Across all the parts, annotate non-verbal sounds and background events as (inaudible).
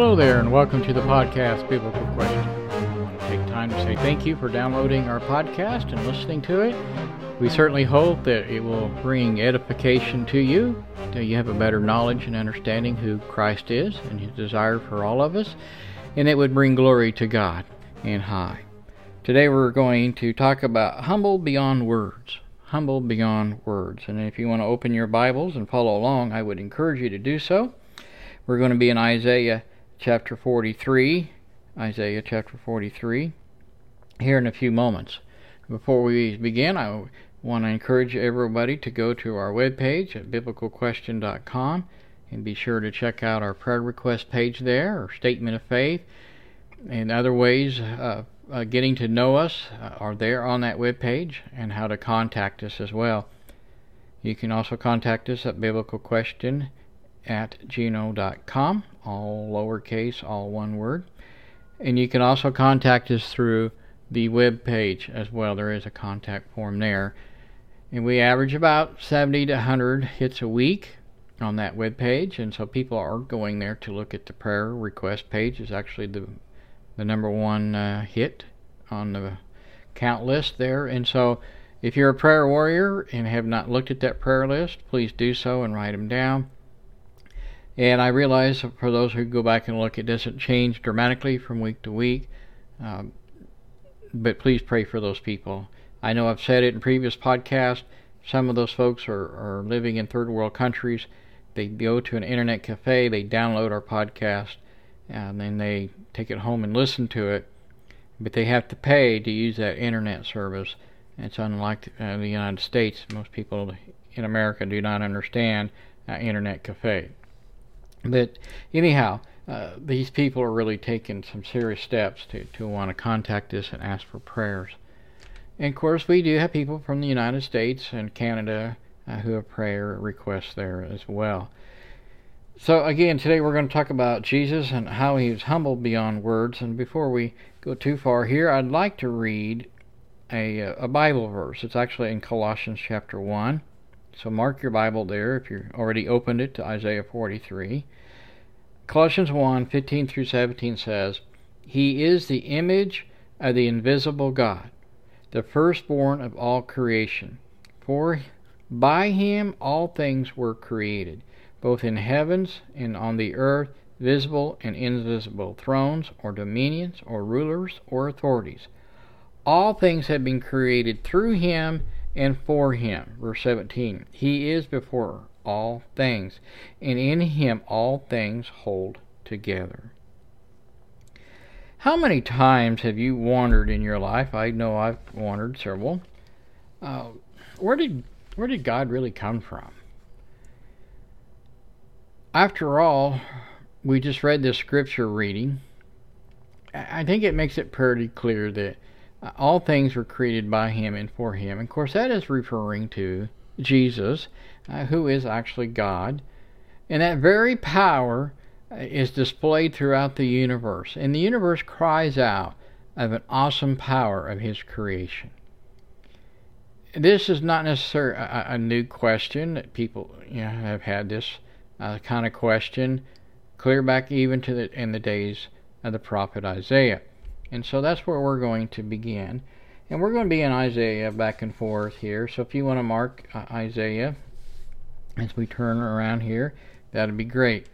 Hello there, and welcome to the podcast Biblical Question. I want to take time to say thank you for downloading our podcast and listening to it. We certainly hope that it will bring edification to you, that you have a better knowledge and understanding who Christ is and his desire for all of us, and it would bring glory to God and high. Today we're going to talk about humble beyond words. Humble beyond words. And if you want to open your Bibles and follow along, I would encourage you to do so. We're going to be in Isaiah chapter 43, Isaiah chapter 43, here in a few moments. Before we begin, I want to encourage everybody to go to our webpage at biblicalquestion.com and be sure to check out our prayer request page there, or statement of faith, and other ways of uh, getting to know us uh, are there on that webpage, and how to contact us as well. You can also contact us at biblicalquestion at gmail.com all lowercase, all one word. And you can also contact us through the web page as well. There is a contact form there. And we average about 70 to 100 hits a week on that web page, and so people are going there to look at the prayer request page. is actually the the number one uh, hit on the count list there. And so, if you're a prayer warrior and have not looked at that prayer list, please do so and write them down. And I realize for those who go back and look, it doesn't change dramatically from week to week. Um, but please pray for those people. I know I've said it in previous podcasts. Some of those folks are, are living in third world countries. They go to an internet cafe, they download our podcast, and then they take it home and listen to it. But they have to pay to use that internet service. It's unlike uh, the United States. Most people in America do not understand uh, internet cafe. But anyhow, uh, these people are really taking some serious steps to, to want to contact us and ask for prayers. And of course, we do have people from the United States and Canada uh, who have prayer requests there as well. So, again, today we're going to talk about Jesus and how he was humble beyond words. And before we go too far here, I'd like to read a, a Bible verse. It's actually in Colossians chapter 1. So mark your Bible there if you've already opened it to Isaiah 43. Colossians 1 15 through 17 says, He is the image of the invisible God, the firstborn of all creation. For by him all things were created, both in heavens and on the earth, visible and invisible, thrones or dominions or rulers or authorities. All things have been created through him and for him. Verse 17 He is before all things, and in him all things hold together. How many times have you wandered in your life? I know I've wandered several. Uh, where did where did God really come from? After all, we just read this scripture reading. I think it makes it pretty clear that all things were created by him and for him. Of course, that is referring to Jesus, uh, who is actually God. And that very power uh, is displayed throughout the universe. And the universe cries out of an awesome power of his creation. This is not necessarily a, a new question that people you know, have had this uh, kind of question clear back even to the in the days of the prophet Isaiah. And so that's where we're going to begin. And we're going to be in Isaiah back and forth here. So if you want to mark uh, Isaiah as we turn around here, that'd be great.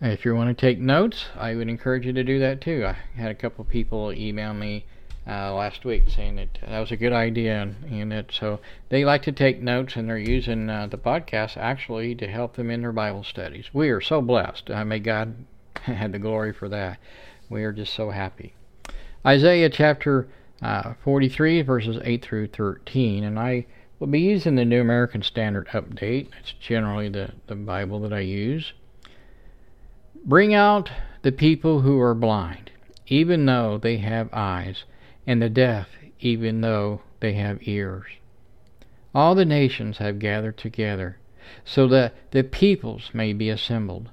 If you want to take notes, I would encourage you to do that too. I had a couple people email me uh, last week saying that that was a good idea, and, it, so they like to take notes, and they're using uh, the podcast actually to help them in their Bible studies. We are so blessed. Uh, may God (laughs) have the glory for that. We are just so happy. Isaiah chapter uh, 43, verses 8 through 13. And I will be using the New American Standard Update. It's generally the, the Bible that I use. Bring out the people who are blind, even though they have eyes, and the deaf, even though they have ears. All the nations have gathered together, so that the peoples may be assembled.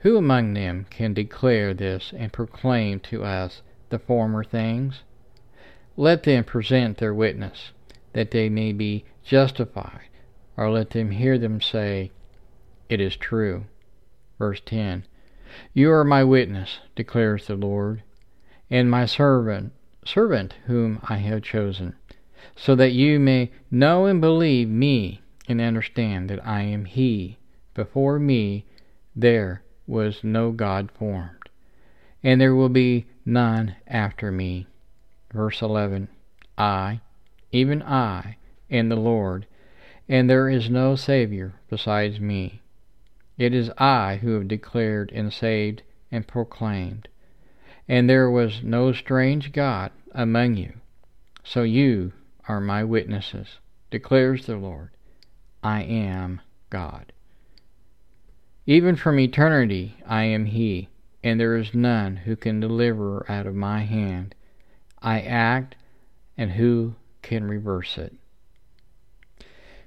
Who among them can declare this and proclaim to us the former things. Let them present their witness, that they may be justified, or let them hear them say, It is true. Verse 10 You are my witness, declares the Lord, and my servant, servant whom I have chosen, so that you may know and believe me and understand that I am He. Before me there was no God formed, and there will be none after me. Verse 11 I, even I, am the Lord, and there is no Savior besides me. It is I who have declared and saved and proclaimed, and there was no strange God among you. So you are my witnesses, declares the Lord. I am God. Even from eternity I am He, and there is none who can deliver out of my hand. I act, and who can reverse it?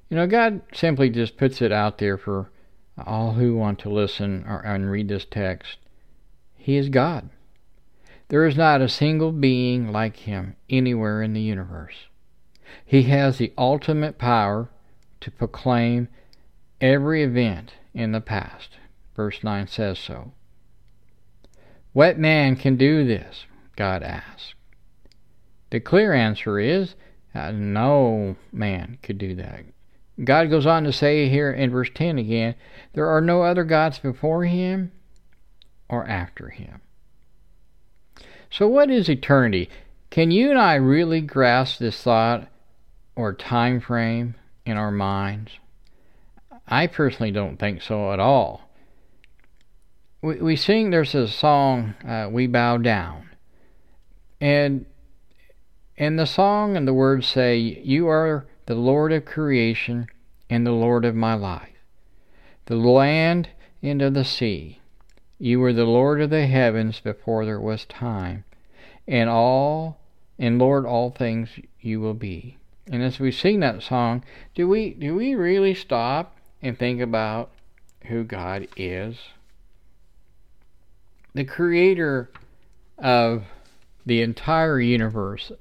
You know, God simply just puts it out there for all who want to listen or, and read this text. He is God. There is not a single being like Him anywhere in the universe. He has the ultimate power to proclaim every event in the past. Verse 9 says so. What man can do this? God asks. The clear answer is uh, no man could do that. God goes on to say here in verse 10 again there are no other gods before him or after him. So, what is eternity? Can you and I really grasp this thought or time frame in our minds? I personally don't think so at all. We, we sing, there's a song, uh, We Bow Down. And and the song and the words say, You are the Lord of creation and the Lord of my life, the land and of the sea. You were the Lord of the heavens before there was time, and all and Lord all things you will be. And as we sing that song, do we do we really stop and think about who God is. The creator of the entire universe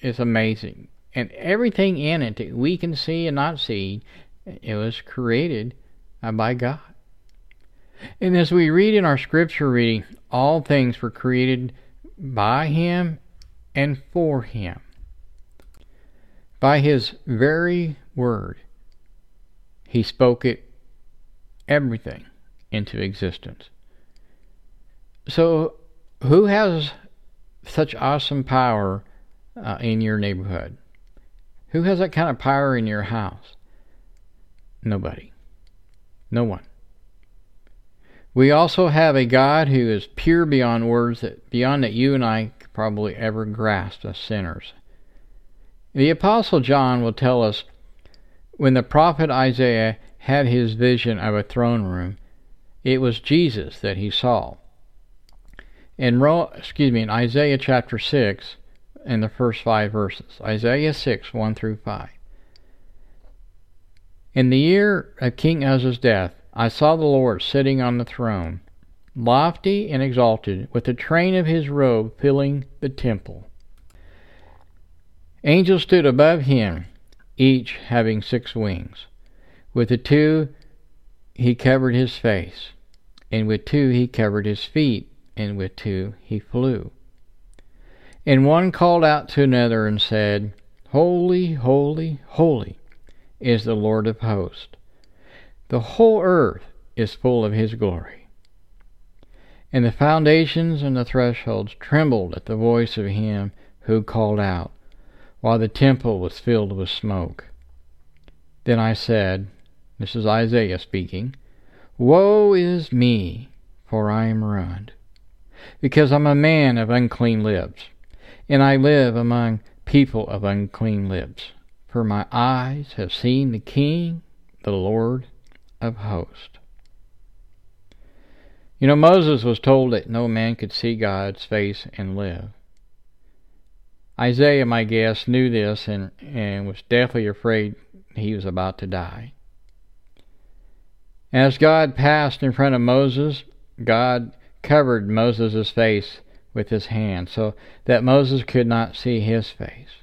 is amazing. And everything in it that we can see and not see, it was created by God. And as we read in our scripture reading, all things were created by Him and for Him. By His very word, he spoke it, everything, into existence. So, who has such awesome power uh, in your neighborhood? Who has that kind of power in your house? Nobody. No one. We also have a God who is pure beyond words that beyond that you and I could probably ever grasp as sinners. The apostle John will tell us when the prophet Isaiah had his vision of a throne room, it was Jesus that he saw. In Ro- excuse me, in Isaiah chapter 6, in the first five verses, Isaiah 6, 1 through 5. In the year of King Uzziah's death, I saw the Lord sitting on the throne, lofty and exalted, with the train of his robe filling the temple. Angels stood above him each having six wings. With the two he covered his face, and with two he covered his feet, and with two he flew. And one called out to another and said, Holy, holy, holy is the Lord of hosts. The whole earth is full of his glory. And the foundations and the thresholds trembled at the voice of him who called out while the temple was filled with smoke. Then I said, This is Isaiah speaking, Woe is me, for I am ruined, because I'm a man of unclean lips, and I live among people of unclean lips. For my eyes have seen the King, the Lord of hosts. You know, Moses was told that no man could see God's face and live. Isaiah, my guess, knew this and, and was deathly afraid he was about to die. As God passed in front of Moses, God covered Moses' face with his hand so that Moses could not see his face.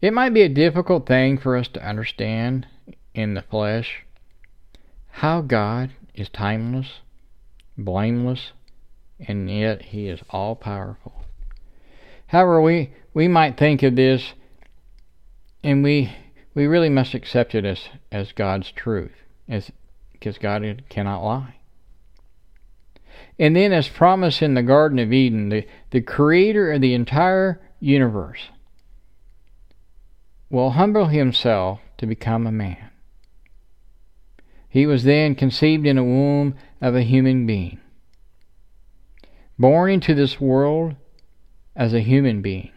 It might be a difficult thing for us to understand in the flesh how God is timeless, blameless, and yet He is all powerful. However, we, we might think of this, and we we really must accept it as, as God's truth, as because God cannot lie. And then, as promised in the Garden of Eden, the, the creator of the entire universe will humble himself to become a man. He was then conceived in a womb of a human being, born into this world as a human being.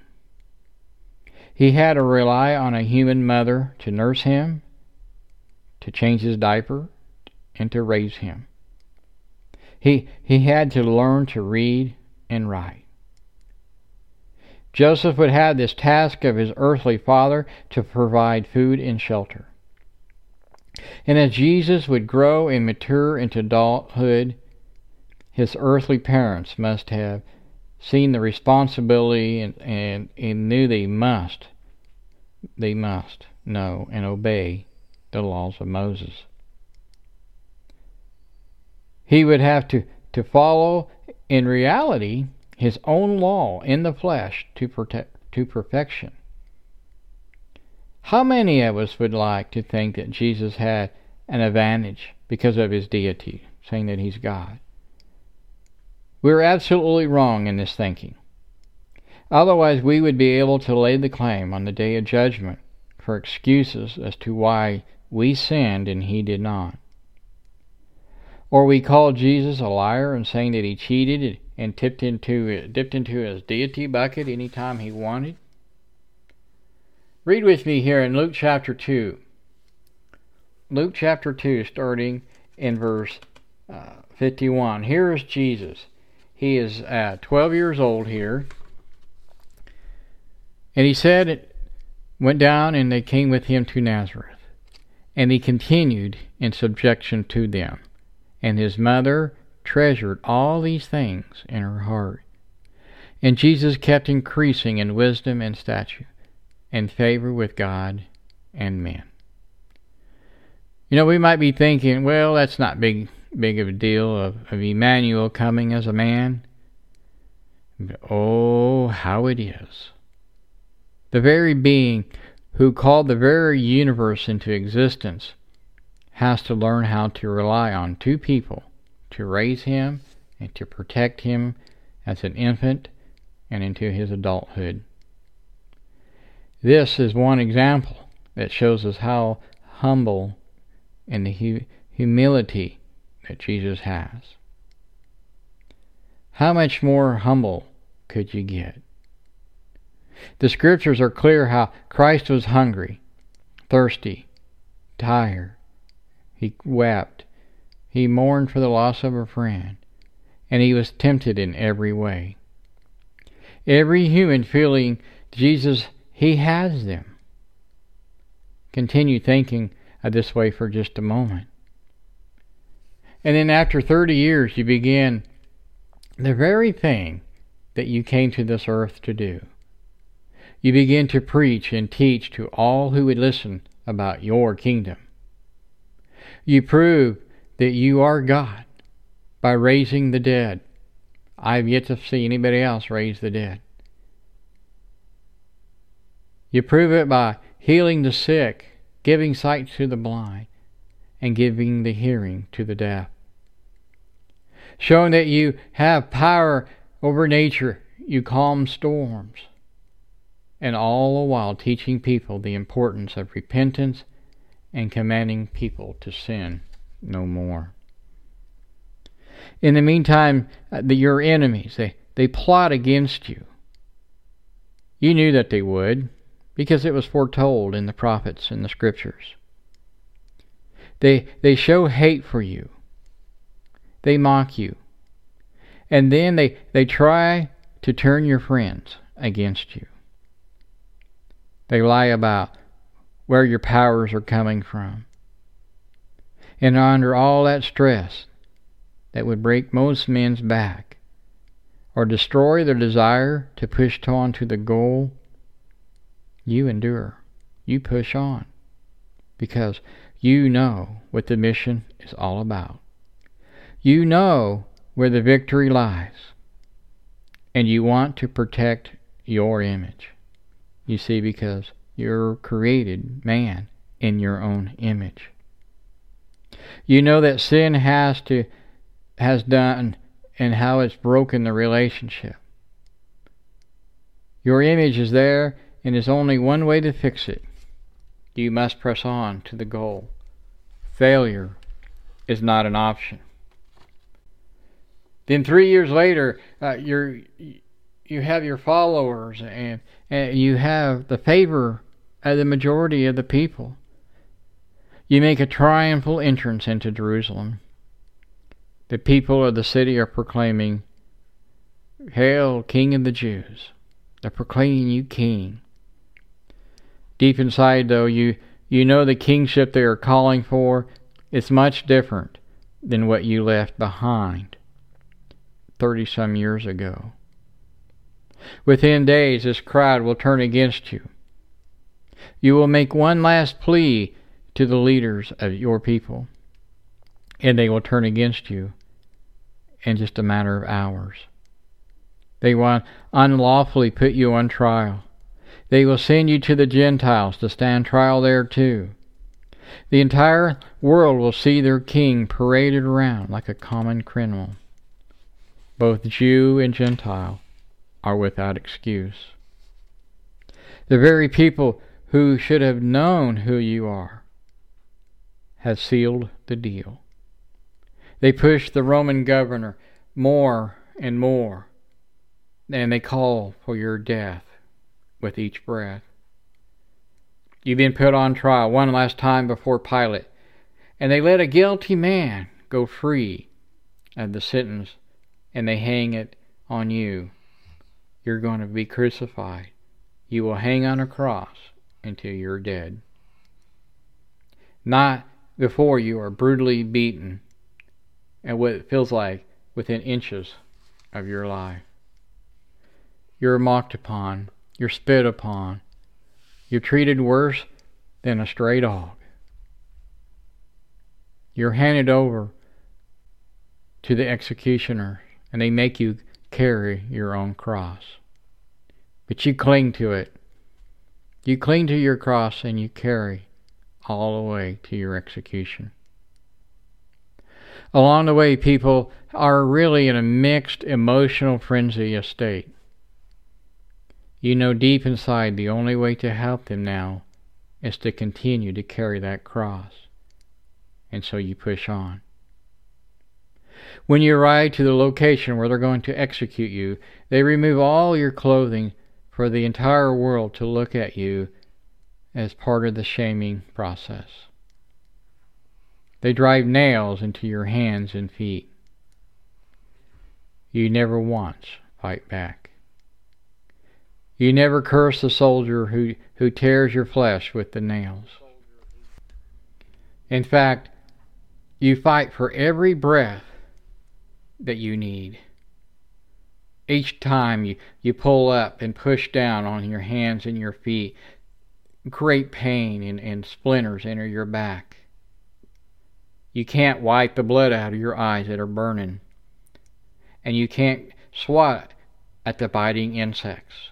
He had to rely on a human mother to nurse him, to change his diaper, and to raise him. He, he had to learn to read and write. Joseph would have this task of his earthly father to provide food and shelter. And as Jesus would grow and mature into adulthood, his earthly parents must have seen the responsibility and, and, and knew they must, they must know and obey the laws of Moses. He would have to, to follow in reality his own law in the flesh to, protect, to perfection. How many of us would like to think that Jesus had an advantage because of his deity, saying that he's God? We're absolutely wrong in this thinking. Otherwise, we would be able to lay the claim on the day of judgment for excuses as to why we sinned and he did not. Or we call Jesus a liar and saying that he cheated and tipped into dipped into his deity bucket any time he wanted. Read with me here in Luke chapter 2. Luke chapter 2, starting in verse uh, 51. Here is Jesus. He is uh, 12 years old here. And he said, it went down, and they came with him to Nazareth. And he continued in subjection to them. And his mother treasured all these things in her heart. And Jesus kept increasing in wisdom and stature, and favor with God and men. You know, we might be thinking, well, that's not big big of a deal of, of Emmanuel coming as a man. But oh, how it is. The very being who called the very universe into existence has to learn how to rely on two people to raise him and to protect him as an infant and into his adulthood. This is one example that shows us how humble and the hu- humility that Jesus has. How much more humble could you get? The scriptures are clear how Christ was hungry, thirsty, tired. He wept, he mourned for the loss of a friend, and he was tempted in every way. Every human feeling Jesus, he has them. Continue thinking of this way for just a moment. And then after 30 years, you begin the very thing that you came to this earth to do. You begin to preach and teach to all who would listen about your kingdom. You prove that you are God by raising the dead. I've yet to see anybody else raise the dead. You prove it by healing the sick, giving sight to the blind, and giving the hearing to the deaf. Showing that you have power over nature, you calm storms, and all the while teaching people the importance of repentance and commanding people to sin no more. In the meantime, uh, the, your enemies, they, they plot against you. You knew that they would, because it was foretold in the prophets and the scriptures. They, they show hate for you. They mock you. And then they, they try to turn your friends against you. They lie about where your powers are coming from and under all that stress that would break most men's back or destroy their desire to push on to the goal, you endure. You push on because you know what the mission is all about. You know where the victory lies. And you want to protect your image. You see, because you're created man in your own image. You know that sin has to has done and how it's broken the relationship. Your image is there and there's only one way to fix it. You must press on to the goal. Failure is not an option. Then three years later, uh, you're you have your followers and, and you have the favor of the majority of the people. You make a triumphal entrance into Jerusalem. The people of the city are proclaiming, Hail, King of the Jews. They're proclaiming you King. Deep inside, though, you, you know the kingship they are calling for is much different than what you left behind 30 some years ago. Within days, this crowd will turn against you. You will make one last plea to the leaders of your people, and they will turn against you in just a matter of hours. They will unlawfully put you on trial. They will send you to the Gentiles to stand trial there too. The entire world will see their king paraded around like a common criminal. Both Jew and Gentile are without excuse. The very people who should have known who you are have sealed the deal. They push the Roman governor more and more, and they call for your death with each breath. You've been put on trial one last time before Pilate, and they let a guilty man go free of the sentence, and they hang it on you you're going to be crucified. You will hang on a cross until you're dead. Not before you are brutally beaten and what it feels like within inches of your life. You're mocked upon, you're spit upon, you're treated worse than a stray dog. You're handed over to the executioner, and they make you carry your own cross. But you cling to it. You cling to your cross and you carry all the way to your execution. Along the way, people are really in a mixed emotional frenzy of state. You know deep inside the only way to help them now is to continue to carry that cross. And so you push on. When you arrive to the location where they're going to execute you, they remove all your clothing for the entire world to look at you as part of the shaming process. They drive nails into your hands and feet. You never once fight back. You never curse the soldier who, who tears your flesh with the nails. In fact, you fight for every breath that you need. Each time you, you pull up and push down on your hands and your feet, great pain and, and splinters enter your back. You can't wipe the blood out of your eyes that are burning. And you can't swat at the biting insects.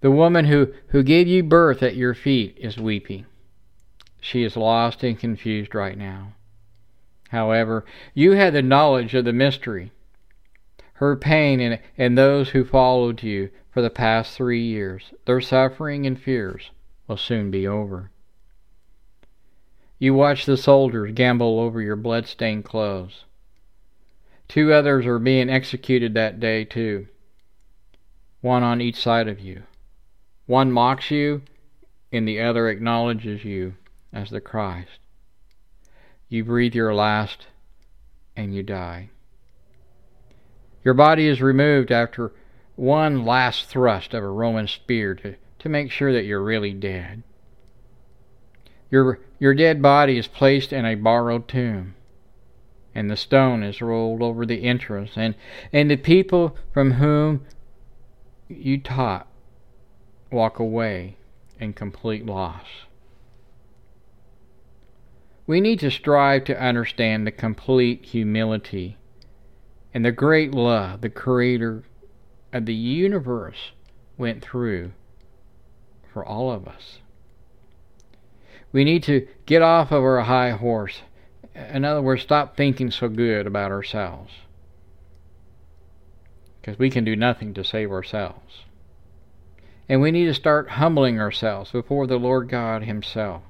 The woman who, who gave you birth at your feet is weeping. She is lost and confused right now. However, you had the knowledge of the mystery, her pain, and, and those who followed you for the past three years. Their suffering and fears will soon be over. You watch the soldiers gamble over your blood-stained clothes. Two others are being executed that day, too, one on each side of you. One mocks you, and the other acknowledges you as the Christ. You breathe your last and you die. Your body is removed after one last thrust of a Roman spear to, to make sure that you're really dead. Your, your dead body is placed in a borrowed tomb, and the stone is rolled over the entrance, and, and the people from whom you taught walk away in complete loss. We need to strive to understand the complete humility and the great love the Creator of the universe went through for all of us. We need to get off of our high horse. In other words, stop thinking so good about ourselves. Because we can do nothing to save ourselves. And we need to start humbling ourselves before the Lord God Himself.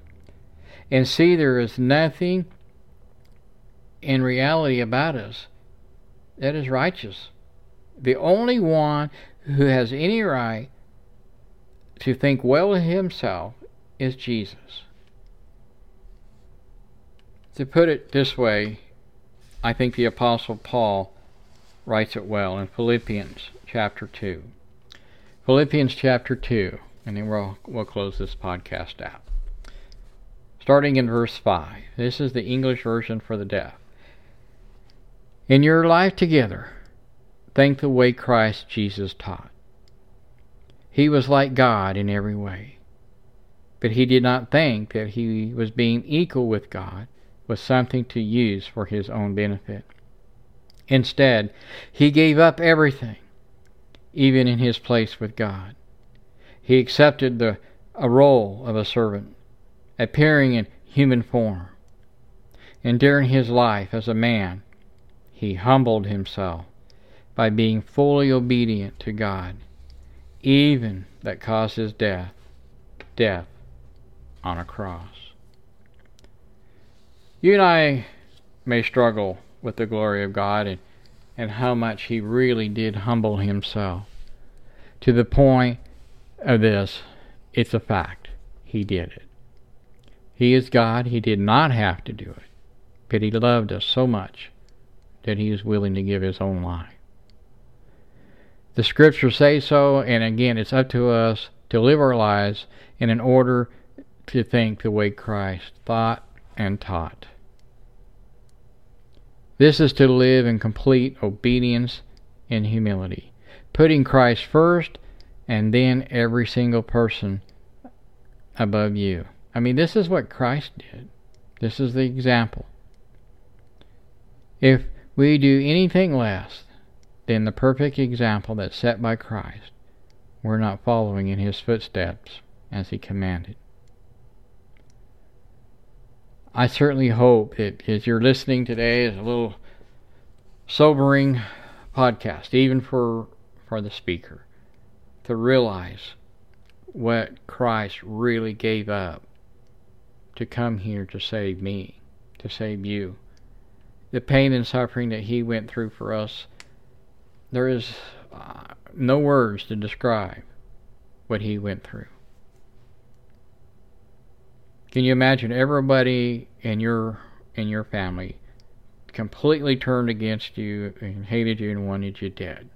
And see there is nothing in reality about us that is righteous. The only one who has any right to think well of himself is Jesus. To put it this way, I think the Apostle Paul writes it well in Philippians chapter 2. Philippians chapter 2, and then we'll, we'll close this podcast out. Starting in verse 5. This is the English version for the deaf. In your life together, think the way Christ Jesus taught. He was like God in every way, but he did not think that he was being equal with God was something to use for his own benefit. Instead, he gave up everything, even in his place with God. He accepted the a role of a servant, appearing in human form. And during his life as a man, he humbled himself by being fully obedient to God, even that caused his death, death on a cross. You and I may struggle with the glory of God and, and how much He really did humble Himself. To the point of this, it's a fact. He did it. He is God. He did not have to do it. But He loved us so much that He is willing to give His own life. The scriptures say so, and again, it's up to us to live our lives in an order to think the way Christ thought and taught. This is to live in complete obedience and humility, putting Christ first and then every single person above you. I mean, this is what Christ did. This is the example. If we do anything less than the perfect example that's set by Christ, we're not following in his footsteps as he commanded. I certainly hope that as you're listening today is a little sobering podcast, even for for the speaker, to realize what Christ really gave up to come here to save me, to save you. The pain and suffering that he went through for us, there is uh, no words to describe what he went through. Can you imagine everybody in your in your family completely turned against you and hated you and wanted you dead?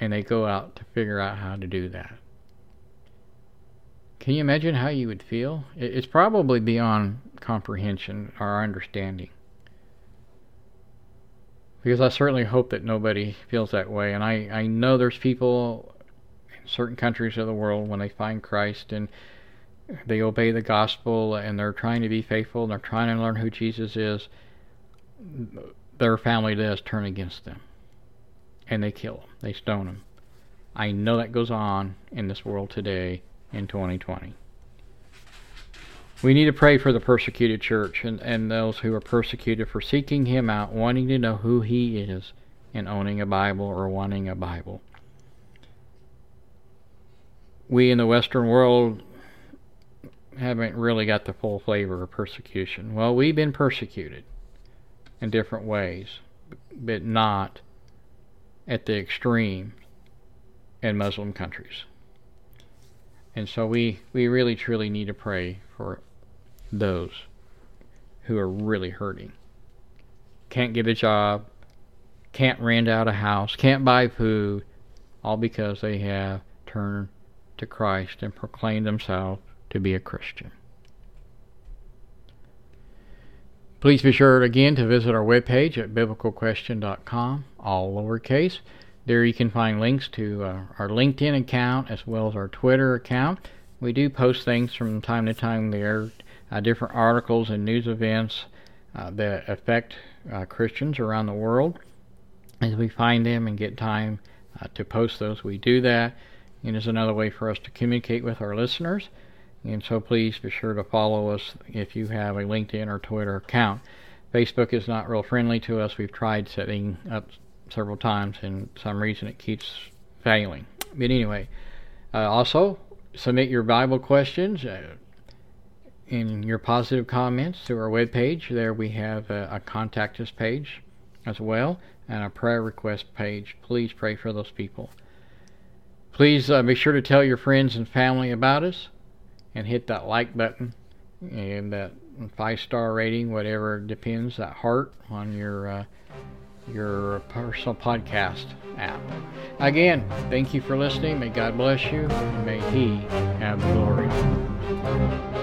And they go out to figure out how to do that. Can you imagine how you would feel? It's probably beyond comprehension or understanding. Because I certainly hope that nobody feels that way. And I, I know there's people in certain countries of the world when they find Christ and they obey the gospel and they're trying to be faithful and they're trying to learn who Jesus is, their family does turn against them. And they kill them, they stone them. I know that goes on in this world today in 2020. We need to pray for the persecuted church and, and those who are persecuted for seeking Him out, wanting to know who He is, and owning a Bible or wanting a Bible. We in the Western world haven't really got the full flavor of persecution. Well, we've been persecuted in different ways, but not at the extreme in Muslim countries. And so we, we really truly need to pray for those who are really hurting. Can't get a job, can't rent out a house, can't buy food, all because they have turned to Christ and proclaimed themselves to be a Christian. Please be sure again to visit our webpage at biblicalquestion.com, all lowercase. There you can find links to uh, our LinkedIn account as well as our Twitter account. We do post things from time to time there uh, different articles and news events uh, that affect uh, Christians around the world. As we find them and get time uh, to post those, we do that. And it's another way for us to communicate with our listeners. And so please be sure to follow us if you have a LinkedIn or Twitter account. Facebook is not real friendly to us. We've tried setting up several times, and some reason it keeps failing. But anyway, uh, also submit your Bible questions uh, in your positive comments to our webpage. There we have a, a contact us page as well and a prayer request page. Please pray for those people. Please uh, be sure to tell your friends and family about us and hit that like button and that five star rating, whatever depends, that heart on your uh, your personal podcast app. Again, thank you for listening. May God bless you. And may He have glory.